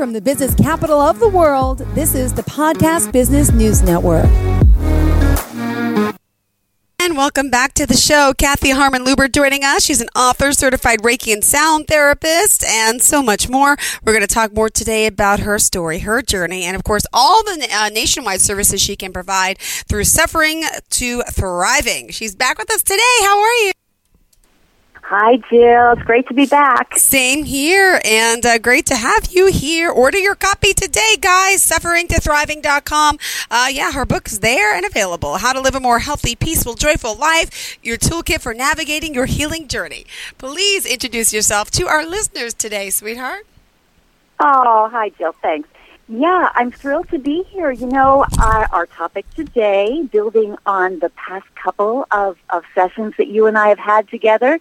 from the business capital of the world, this is the Podcast Business News Network. And welcome back to the show. Kathy Harmon Luber joining us. She's an author, certified Reiki and sound therapist, and so much more. We're going to talk more today about her story, her journey, and of course, all the uh, nationwide services she can provide through suffering to thriving. She's back with us today. How are you? Hi, Jill. It's great to be back. Same here, and uh, great to have you here. Order your copy today, guys. SufferingToThriving.com. Uh, yeah, her book is there and available. How to live a more healthy, peaceful, joyful life. Your toolkit for navigating your healing journey. Please introduce yourself to our listeners today, sweetheart. Oh, hi, Jill. Thanks. Yeah, I'm thrilled to be here. You know, uh, our topic today, building on the past couple of, of sessions that you and I have had together,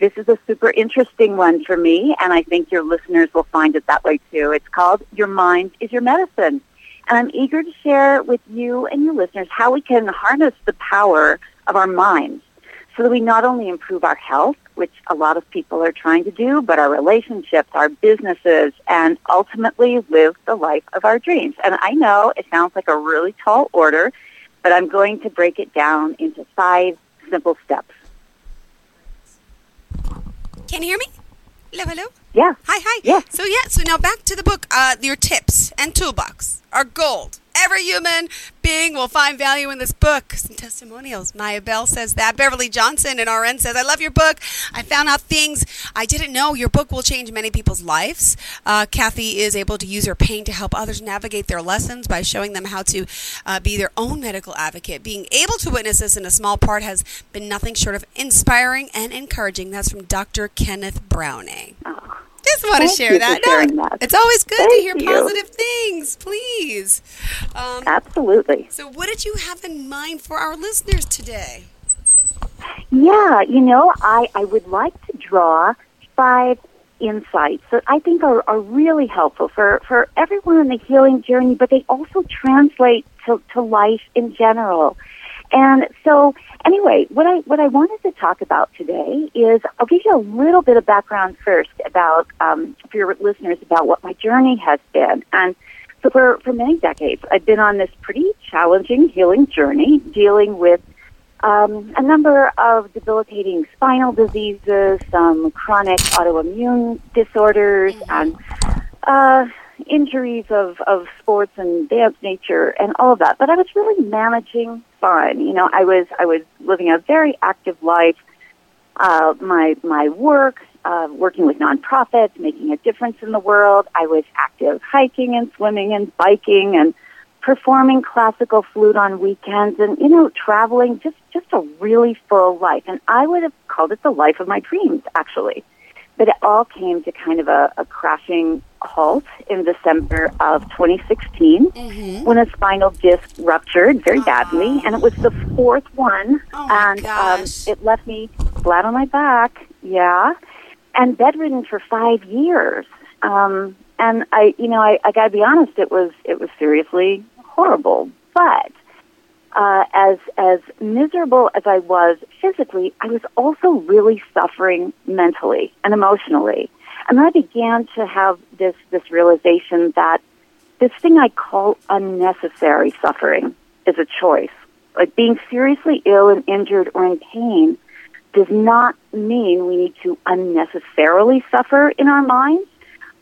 this is a super interesting one for me, and I think your listeners will find it that way too. It's called Your Mind is Your Medicine. And I'm eager to share with you and your listeners how we can harness the power of our minds so that we not only improve our health, which a lot of people are trying to do, but our relationships, our businesses, and ultimately live the life of our dreams. And I know it sounds like a really tall order, but I'm going to break it down into five simple steps. Can you hear me? Hello, hello. Yeah. Hi, hi. Yeah. So yeah. So now back to the book. Uh, your tips and toolbox are gold. Every human being will find value in this book. Some testimonials. Maya Bell says that. Beverly Johnson in RN says, I love your book. I found out things I didn't know. Your book will change many people's lives. Uh, Kathy is able to use her pain to help others navigate their lessons by showing them how to uh, be their own medical advocate. Being able to witness this in a small part has been nothing short of inspiring and encouraging. That's from Dr. Kenneth Browning. Oh, Just want to share that. No, that. It's always good to Thank hear you. positive things, please. Um, absolutely. so, what did you have in mind for our listeners today? Yeah, you know, I, I would like to draw five insights that I think are, are really helpful for, for everyone on the healing journey, but they also translate to, to life in general. And so, anyway, what I what I wanted to talk about today is I'll give you a little bit of background first about um, for your listeners about what my journey has been. And so, for for many decades, I've been on this pretty challenging healing journey, dealing with um, a number of debilitating spinal diseases, some chronic autoimmune disorders, and uh, injuries of, of sports and dance nature and all of that. But I was really managing fine. You know, I was I was living a very active life. Uh, my my work, uh, working with nonprofits, making a difference in the world. I was active hiking and swimming and biking and performing classical flute on weekends and you know traveling just just a really full life and i would have called it the life of my dreams actually but it all came to kind of a, a crashing halt in december of 2016 when a spinal disc ruptured very badly and it was the fourth one Oh, and. Um, it left me flat on my back yeah and bedridden for five years um, and I, you know, I, I got to be honest, it was it was seriously horrible. But uh, as as miserable as I was physically, I was also really suffering mentally and emotionally. And I began to have this this realization that this thing I call unnecessary suffering is a choice. Like being seriously ill and injured or in pain does not mean we need to unnecessarily suffer in our minds.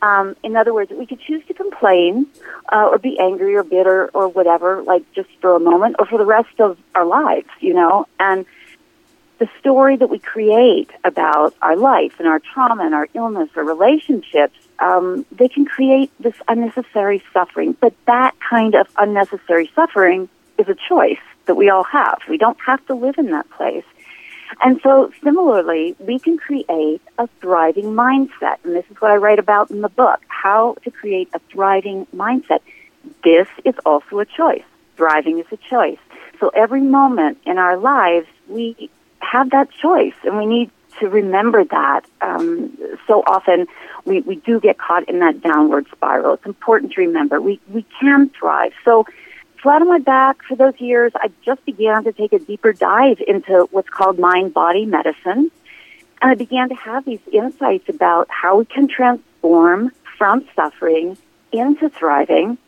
Um, in other words, we could choose to complain uh, or be angry or bitter or whatever, like just for a moment or for the rest of our lives, you know. And the story that we create about our life and our trauma and our illness or relationships, um, they can create this unnecessary suffering. But that kind of unnecessary suffering is a choice that we all have. We don't have to live in that place. And so, similarly, we can create a thriving mindset. And this is what I write about in the book how to create a thriving mindset. This is also a choice. Thriving is a choice. So, every moment in our lives, we have that choice, and we need to remember that. Um, so often, we, we do get caught in that downward spiral. It's important to remember we, we can thrive. So, flat on my back for those years, I just began to take a deeper dive into what's called mind body medicine. And I began to have these insights about how we can transform from suffering into thriving.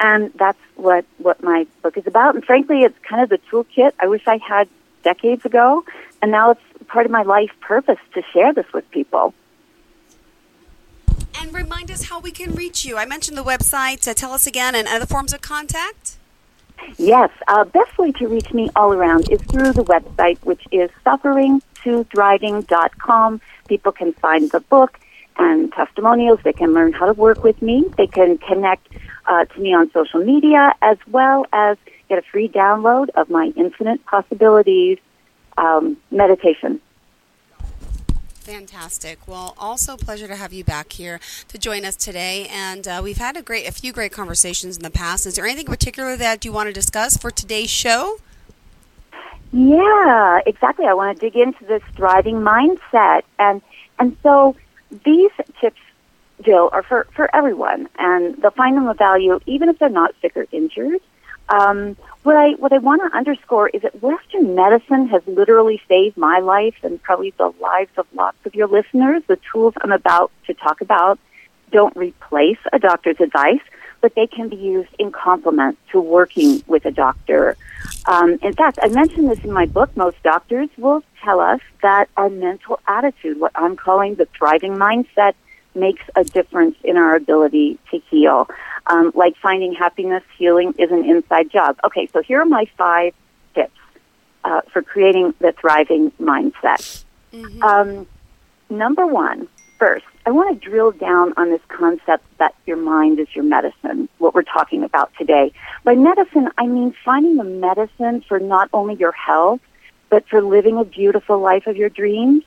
And that's what, what my book is about. And frankly, it's kind of the toolkit I wish I had decades ago. And now it's part of my life purpose to share this with people. And remind us how we can reach you. I mentioned the website. Uh, tell us again and other forms of contact. Yes, uh, best way to reach me all around is through the website, which is sufferingtothriving.com. People can find the book and testimonials. They can learn how to work with me. They can connect uh, to me on social media as well as get a free download of my Infinite Possibilities um, meditation. Fantastic. Well, also a pleasure to have you back here to join us today. And uh, we've had a great, a few great conversations in the past. Is there anything in particular that you want to discuss for today's show? Yeah, exactly. I want to dig into this thriving mindset, and and so these tips, Jill, are for for everyone, and they'll find them of value even if they're not sick or injured. Um, what I what I want to underscore is that Western medicine has literally saved my life and probably the lives of lots of your listeners. The tools I'm about to talk about don't replace a doctor's advice, but they can be used in complement to working with a doctor. Um, in fact, I mentioned this in my book. Most doctors will tell us that our mental attitude, what I'm calling the thriving mindset, makes a difference in our ability to heal. Um, like finding happiness, healing is an inside job. Okay, so here are my five tips uh, for creating the thriving mindset. Mm-hmm. Um, number one, first, I want to drill down on this concept that your mind is your medicine, what we're talking about today. By medicine, I mean finding the medicine for not only your health, but for living a beautiful life of your dreams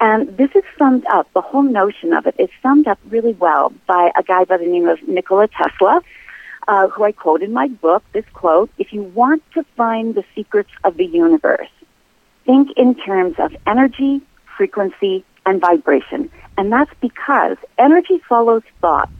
and this is summed up, the whole notion of it is summed up really well by a guy by the name of Nikola Tesla, uh, who I quote in my book, this quote, if you want to find the secrets of the universe, think in terms of energy, frequency, and vibration. And that's because energy follows thought.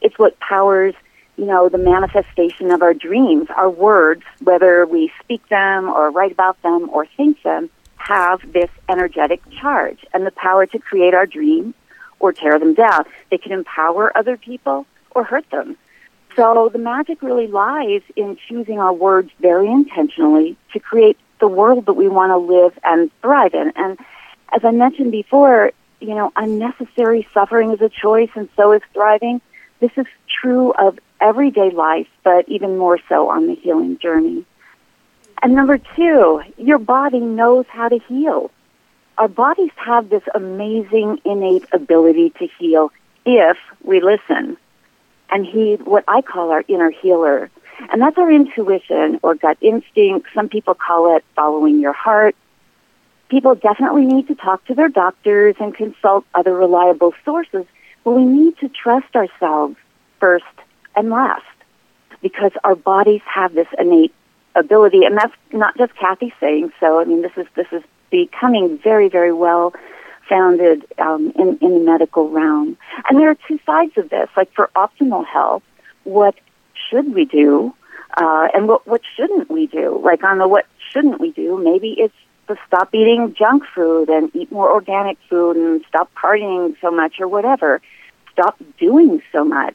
It's what powers, you know, the manifestation of our dreams, our words, whether we speak them or write about them or think them have this energetic charge and the power to create our dreams or tear them down. They can empower other people or hurt them. So the magic really lies in choosing our words very intentionally to create the world that we want to live and thrive in. And as I mentioned before, you know, unnecessary suffering is a choice and so is thriving. This is true of everyday life, but even more so on the healing journey. And number two, your body knows how to heal. Our bodies have this amazing innate ability to heal if we listen and heed what I call our inner healer. And that's our intuition or gut instinct. Some people call it following your heart. People definitely need to talk to their doctors and consult other reliable sources, but we need to trust ourselves first and last because our bodies have this innate ability, and that's not just Kathy saying so. I mean, this is this is becoming very, very well founded um, in in the medical realm. And there are two sides of this. Like for optimal health, what should we do, uh, and what what shouldn't we do? Like on the what shouldn't we do, maybe it's to stop eating junk food and eat more organic food and stop partying so much or whatever. Stop doing so much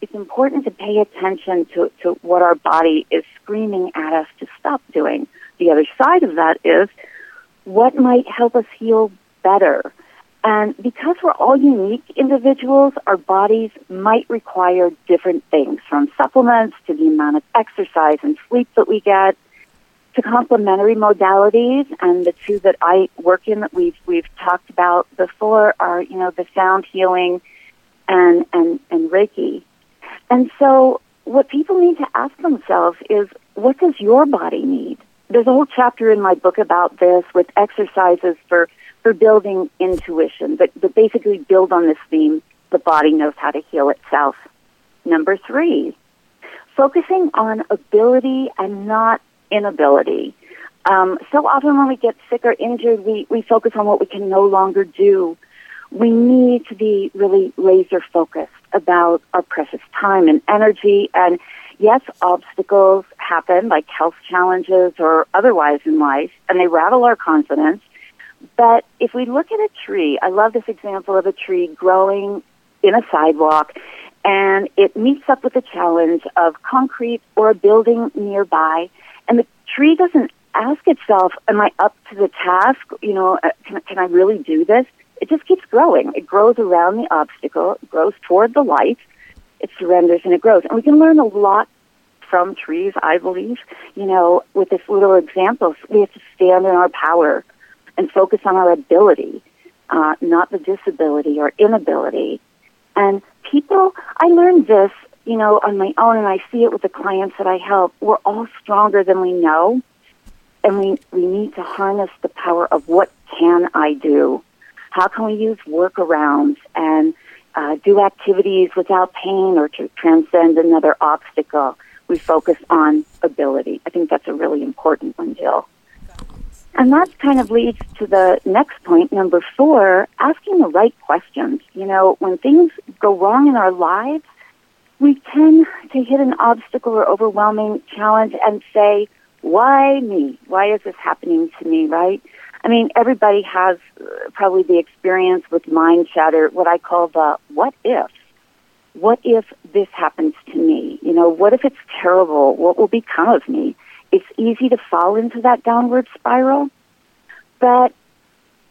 it's important to pay attention to, to what our body is screaming at us to stop doing. The other side of that is what might help us heal better. And because we're all unique individuals, our bodies might require different things from supplements to the amount of exercise and sleep that we get to complementary modalities. And the two that I work in that we've, we've talked about before are, you know, the sound healing and, and, and Reiki. And so what people need to ask themselves is, what does your body need? There's a whole chapter in my book about this with exercises for, for building intuition, but, but basically build on this theme, the body knows how to heal itself. Number three, focusing on ability and not inability. Um, so often when we get sick or injured, we, we focus on what we can no longer do. We need to be really laser focused about our precious time and energy. And yes, obstacles happen like health challenges or otherwise in life, and they rattle our confidence. But if we look at a tree, I love this example of a tree growing in a sidewalk, and it meets up with the challenge of concrete or a building nearby, and the tree doesn't ask itself, am I up to the task? You know, uh, can, can I really do this? It just keeps growing. It grows around the obstacle, it grows toward the light, it surrenders and it grows. And we can learn a lot from trees, I believe. You know, with this little example, we have to stand in our power and focus on our ability, uh, not the disability or inability. And people, I learned this, you know, on my own, and I see it with the clients that I help. We're all stronger than we know, and we, we need to harness the power of what can I do? How can we use workarounds and uh, do activities without pain or to transcend another obstacle? We focus on ability. I think that's a really important one, Jill. And that kind of leads to the next point, number four, asking the right questions. You know, when things go wrong in our lives, we tend to hit an obstacle or overwhelming challenge and say, why me? Why is this happening to me, right? I mean, everybody has uh, probably the experience with mind chatter, what I call the what if. What if this happens to me? You know, what if it's terrible? What will become of me? It's easy to fall into that downward spiral. But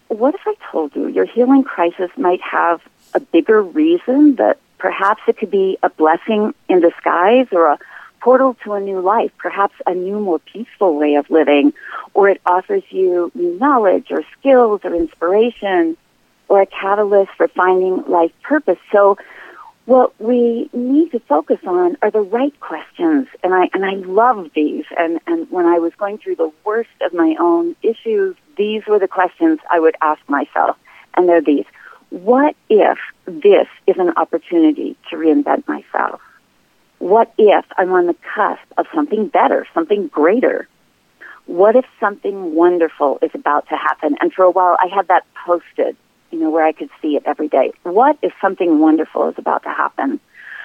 what if I told you your healing crisis might have a bigger reason that perhaps it could be a blessing in disguise or a portal to a new life, perhaps a new, more peaceful way of living, or it offers you new knowledge or skills or inspiration or a catalyst for finding life purpose. So what we need to focus on are the right questions. And I, and I love these. And, and when I was going through the worst of my own issues, these were the questions I would ask myself. And they're these. What if this is an opportunity to reinvent myself? What if I'm on the cusp of something better, something greater? What if something wonderful is about to happen? And for a while I had that posted, you know, where I could see it every day. What if something wonderful is about to happen?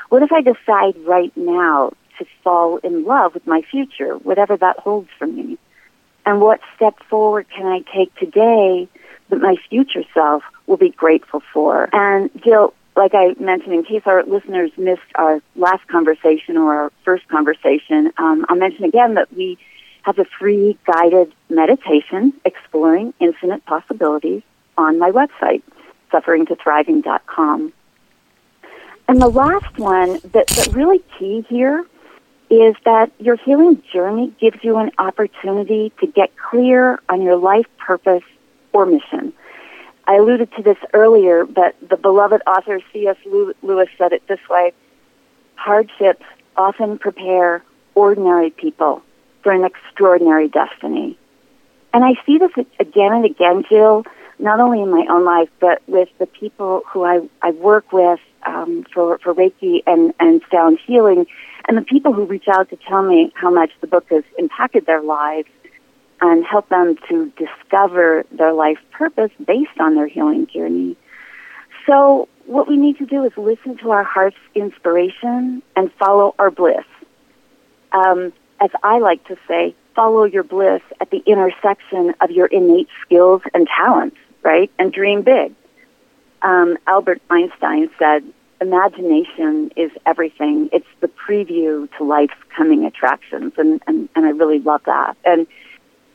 What if I decide right now to fall in love with my future, whatever that holds for me? And what step forward can I take today that my future self will be grateful for? And Jill, like I mentioned, in case our listeners missed our last conversation or our first conversation, um, I'll mention again that we have a free guided meditation exploring infinite possibilities on my website, sufferingtothriving.com. And the last one that, that really key here is that your healing journey gives you an opportunity to get clear on your life purpose or mission. I alluded to this earlier, but the beloved author C.S. Lewis said it this way Hardships often prepare ordinary people for an extraordinary destiny. And I see this again and again, Jill, not only in my own life, but with the people who I, I work with um, for, for Reiki and, and sound healing, and the people who reach out to tell me how much the book has impacted their lives and help them to discover their life purpose based on their healing journey. So what we need to do is listen to our heart's inspiration and follow our bliss. Um, as I like to say, follow your bliss at the intersection of your innate skills and talents, right? And dream big. Um, Albert Einstein said, imagination is everything. It's the preview to life's coming attractions. And, and, and I really love that. And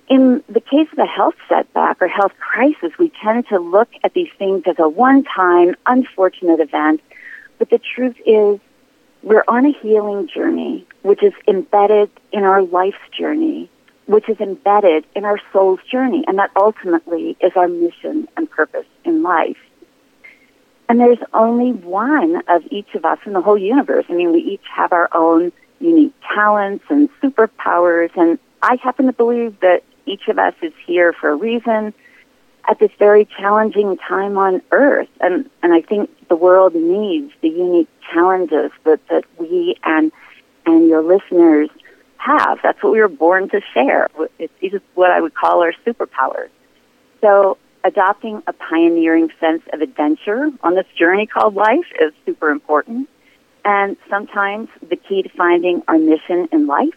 in the case of a health setback or health crisis, we tend to look at these things as a one-time, unfortunate event. But the truth is, we're on a healing journey, which is embedded in our life's journey, which is embedded in our soul's journey, and that ultimately is our mission and purpose in life. And there's only one of each of us in the whole universe. I mean, we each have our own unique talents and superpowers, and I happen to believe that each of us is here for a reason at this very challenging time on earth. And, and I think the world needs the unique challenges that, that we and, and your listeners have. That's what we were born to share. It's what I would call our superpowers. So adopting a pioneering sense of adventure on this journey called life is super important. And sometimes the key to finding our mission in life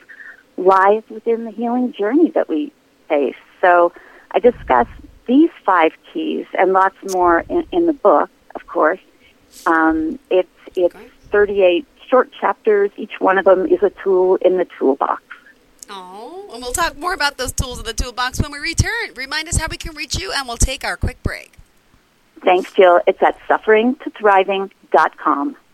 lies within the healing journey that we face. So I discuss these five keys and lots more in, in the book, of course. Um, it's it's 38 short chapters. Each one of them is a tool in the toolbox. Oh, and we'll talk more about those tools in the toolbox when we return. Remind us how we can reach you, and we'll take our quick break. Thanks, Jill. It's at sufferingtothriving.com.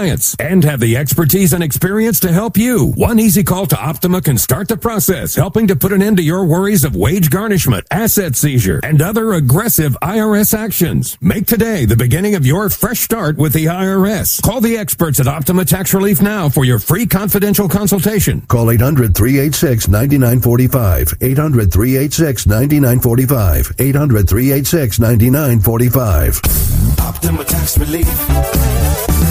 and have the expertise and experience to help you. One easy call to Optima can start the process, helping to put an end to your worries of wage garnishment, asset seizure, and other aggressive IRS actions. Make today the beginning of your fresh start with the IRS. Call the experts at Optima Tax Relief now for your free confidential consultation. Call 800 386 9945. 800 386 9945. 800 386 9945. Optima Tax Relief.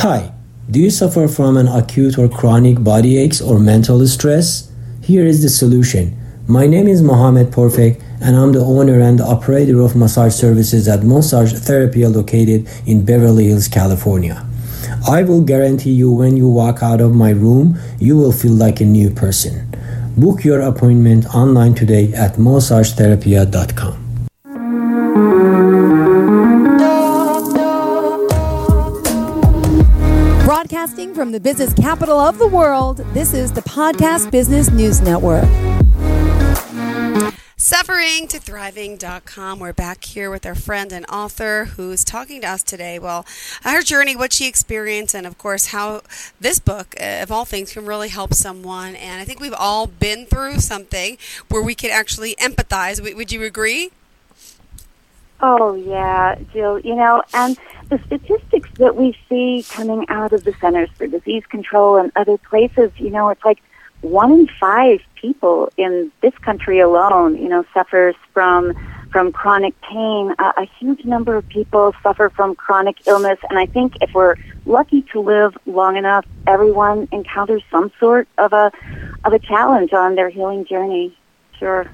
Hi, do you suffer from an acute or chronic body aches or mental stress? Here is the solution. My name is Mohamed Porfek and I'm the owner and operator of massage services at Massage Therapy located in Beverly Hills, California. I will guarantee you when you walk out of my room, you will feel like a new person. Book your appointment online today at massagetherapia.com. Broadcasting from the business capital of the world, this is the Podcast Business News Network. Suffering to thriving.com. We're back here with our friend and author who's talking to us today. Well, her journey, what she experienced, and of course, how this book, uh, of all things, can really help someone. And I think we've all been through something where we can actually empathize. Would you agree? Oh, yeah, Jill. You know, and the statistics that we see coming out of the Centers for Disease Control and other places, you know, it's like one in five people in this country alone, you know, suffers from from chronic pain. Uh, a huge number of people suffer from chronic illness, and I think if we're lucky to live long enough, everyone encounters some sort of a of a challenge on their healing journey. Sure.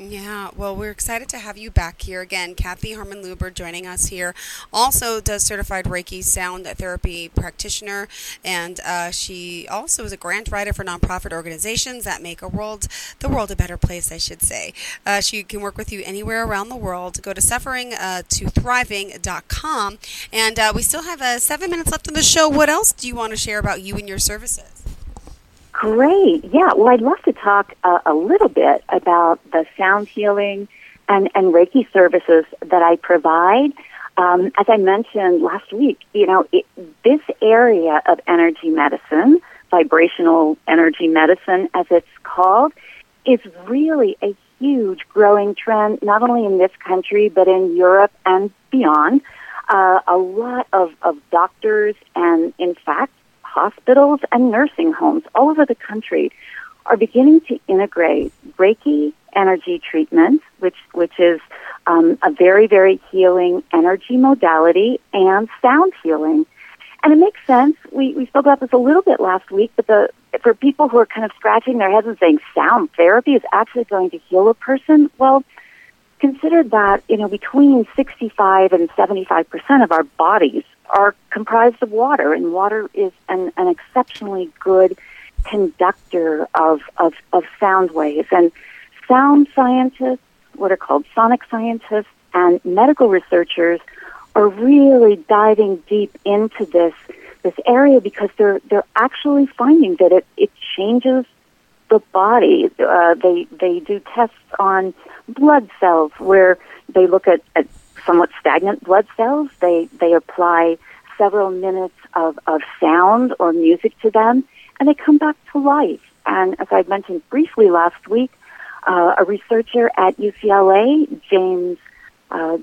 Yeah, well, we're excited to have you back here again. Kathy Harmon Luber joining us here. Also, does certified Reiki sound therapy practitioner, and uh, she also is a grant writer for nonprofit organizations that make a world, the world, a better place. I should say. Uh, she can work with you anywhere around the world. Go to suffering uh, to thriving.com, and uh, we still have uh, seven minutes left in the show. What else do you want to share about you and your services? Great. Yeah. Well, I'd love to talk uh, a little bit about the sound healing and, and Reiki services that I provide. Um, as I mentioned last week, you know, it, this area of energy medicine, vibrational energy medicine, as it's called, is really a huge growing trend, not only in this country, but in Europe and beyond. Uh, a lot of, of doctors and, in fact, hospitals and nursing homes all over the country are beginning to integrate Reiki energy treatment, which which is um, a very very healing energy modality, and sound healing. And it makes sense. We we spoke about this a little bit last week, but the for people who are kind of scratching their heads and saying sound therapy is actually going to heal a person, well, consider that you know between 65 and 75 percent of our bodies are comprised of water, and water is an, an exceptionally good conductor of, of, of sound waves. And sound scientists, what are called sonic scientists, and medical researchers are really diving deep into this this area because they're they're actually finding that it, it changes the body. Uh, they they do tests on blood cells where they look at, at somewhat stagnant blood cells. They they apply several minutes of, of sound or music to them, and they come back to life. And as I mentioned briefly last week, uh, a researcher at UCLA, James uh,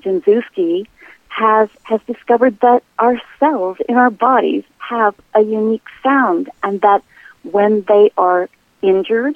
has has discovered that our cells in our bodies have a unique sound, and that when they are injured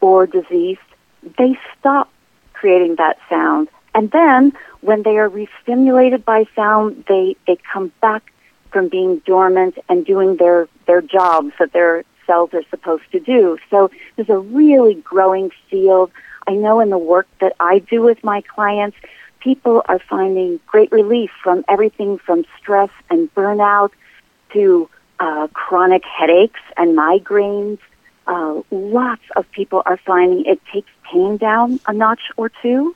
or diseased, they stop creating that sound. And then when they are restimulated by sound, they, they come back from being dormant and doing their, their jobs that their cells are supposed to do. So there's a really growing field. I know in the work that I do with my clients, people are finding great relief from everything from stress and burnout to uh, chronic headaches and migraines. Uh, lots of people are finding it takes pain down a notch or two,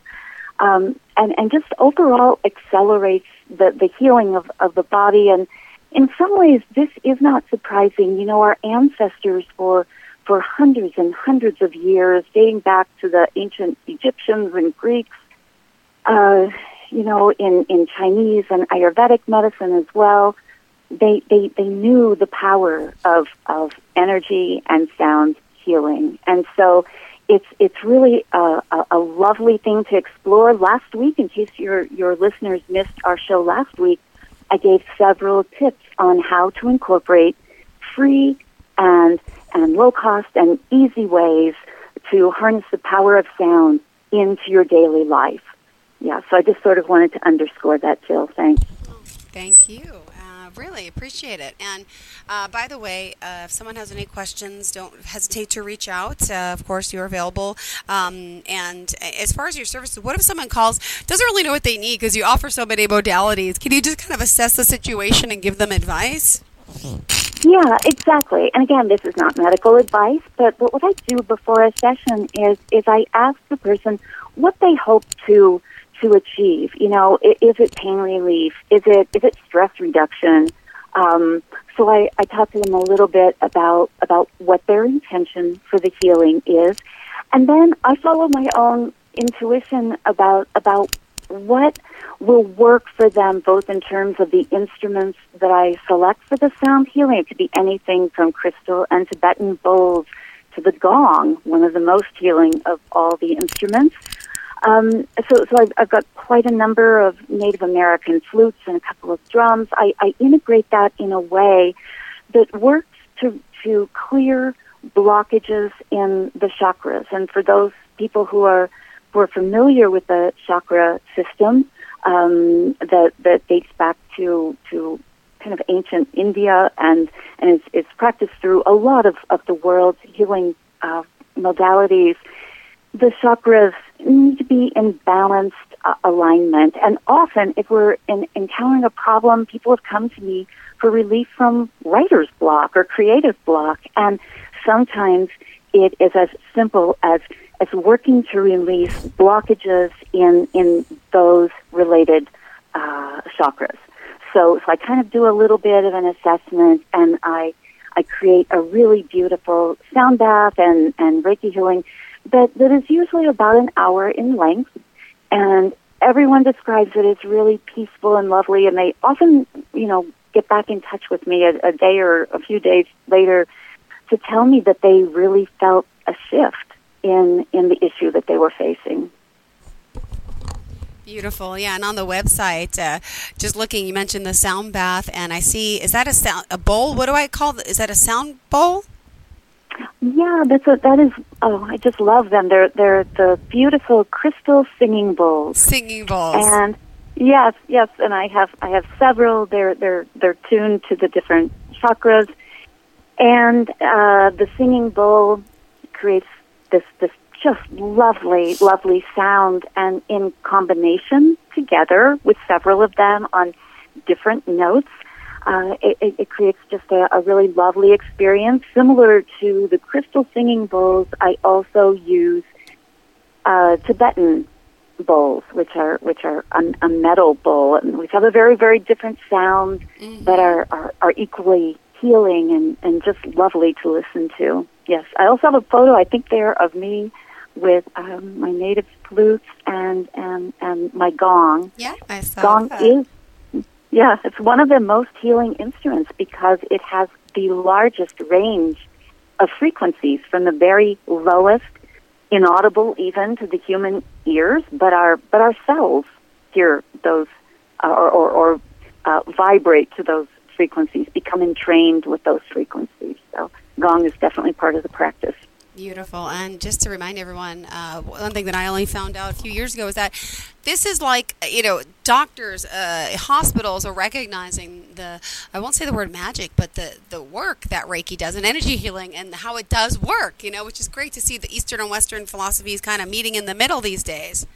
um, and and just overall accelerates the the healing of of the body. And in some ways, this is not surprising. You know, our ancestors for for hundreds and hundreds of years, dating back to the ancient Egyptians and Greeks, uh, you know, in in Chinese and Ayurvedic medicine as well they, they, they knew the power of, of energy and sound healing. And so it's, it's really a, a, a lovely thing to explore. Last week, in case your, your listeners missed our show last week, I gave several tips on how to incorporate free and, and low cost and easy ways to harness the power of sound into your daily life. Yeah, so I just sort of wanted to underscore that, Jill. Thanks. Thank you really appreciate it. And uh, by the way, uh, if someone has any questions, don't hesitate to reach out. Uh, of course, you're available. Um, and as far as your services, what if someone calls, doesn't really know what they need because you offer so many modalities? Can you just kind of assess the situation and give them advice? Yeah, exactly. And again, this is not medical advice, but, what I do before a session is is I ask the person what they hope to to achieve? You know, is it pain relief? Is it is it stress reduction? Um, so I, I talk to them a little bit about about what their intention for the healing is, and then I follow my own intuition about about what will work for them both in terms of the instruments that I select for the sound healing. It could be anything from crystal and Tibetan bowls to the gong, one of the most healing of all the instruments. Um, so, so I've, I've, got quite a number of Native American flutes and a couple of drums. I, I integrate that in a way that works to to clear blockages in the chakras. And for those people who are who are familiar with the chakra system, um, that that dates back to to kind of ancient India and and is practiced through a lot of, of the world's healing uh, modalities the chakras need to be in balanced uh, alignment. And often, if we're in, encountering a problem, people have come to me for relief from writer's block or creative block. And sometimes it is as simple as as working to release blockages in in those related uh, chakras. So, so I kind of do a little bit of an assessment, and I I create a really beautiful sound bath and and Reiki healing that, that is usually about an hour in length, and everyone describes it as really peaceful and lovely, and they often, you know, get back in touch with me a, a day or a few days later to tell me that they really felt a shift in in the issue that they were facing. Beautiful, yeah. And on the website, uh, just looking, you mentioned the sound bath, and I see is that a sound a bowl? What do I call? Is that a sound bowl? Yeah, that's a, that is. Oh, I just love them. They're they're the beautiful crystal singing bowls. Singing bowls. And yes, yes, and I have I have several. They're they're they're tuned to the different chakras, and uh, the singing bowl creates this this just lovely lovely sound, and in combination together with several of them on different notes uh, it, it, creates just a, a really lovely experience. Similar to the crystal singing bowls, I also use uh, Tibetan bowls, which are which are a, a metal bowl, and which have a very very different sound, mm-hmm. but are, are are equally healing and and just lovely to listen to. Yes, I also have a photo. I think there of me with um, my native flutes and and and my gong. Yeah, I saw gong that. is Yeah, it's one of the most healing instruments because it has the largest range of frequencies from the very lowest, inaudible even to the human ears, but our but our cells hear those uh, or, or, or uh, vibrate to those frequencies, become entrained with those frequencies. So gong is definitely part of the practice. Beautiful. And just to remind everyone, uh, one thing that I only found out a few years ago is that this is like, you know, doctors, uh, hospitals are recognizing the, I won't say the word magic, but the, the work that Reiki does in energy healing and how it does work, you know, which is great to see the Eastern and Western philosophies kind of meeting in the middle these days.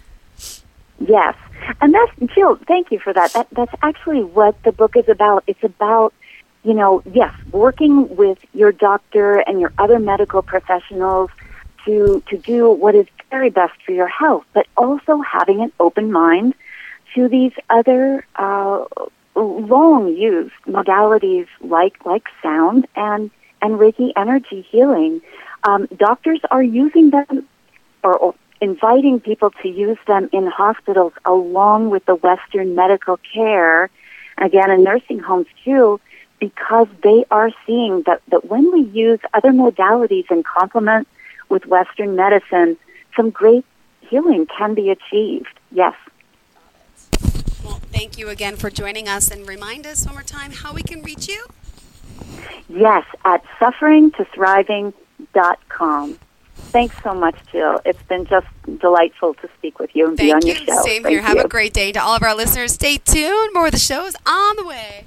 Yes. And that's, Jill, thank you for that. that. That's actually what the book is about. It's about you know, yes, working with your doctor and your other medical professionals to to do what is very best for your health, but also having an open mind to these other uh, long used modalities like like sound and and Reiki energy healing. Um, doctors are using them or, or inviting people to use them in hospitals along with the Western medical care, again in nursing homes too because they are seeing that, that when we use other modalities in complement with Western medicine, some great healing can be achieved. Yes. Well, thank you again for joining us and remind us one more time how we can reach you. Yes, at sufferingtothriving.com. Thanks so much, Jill. It's been just delightful to speak with you and Thank be on you. your show. Same Thank here. Have a great day. To all of our listeners, stay tuned. More of the show is on the way.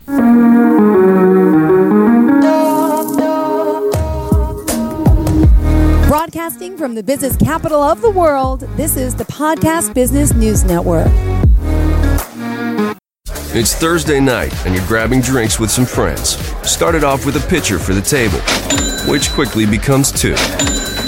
Broadcasting from the business capital of the world, this is the Podcast Business News Network. It's Thursday night, and you're grabbing drinks with some friends. Started off with a pitcher for the table, which quickly becomes two.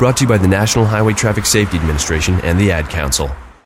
Brought to you by the National Highway Traffic Safety Administration and the Ad Council.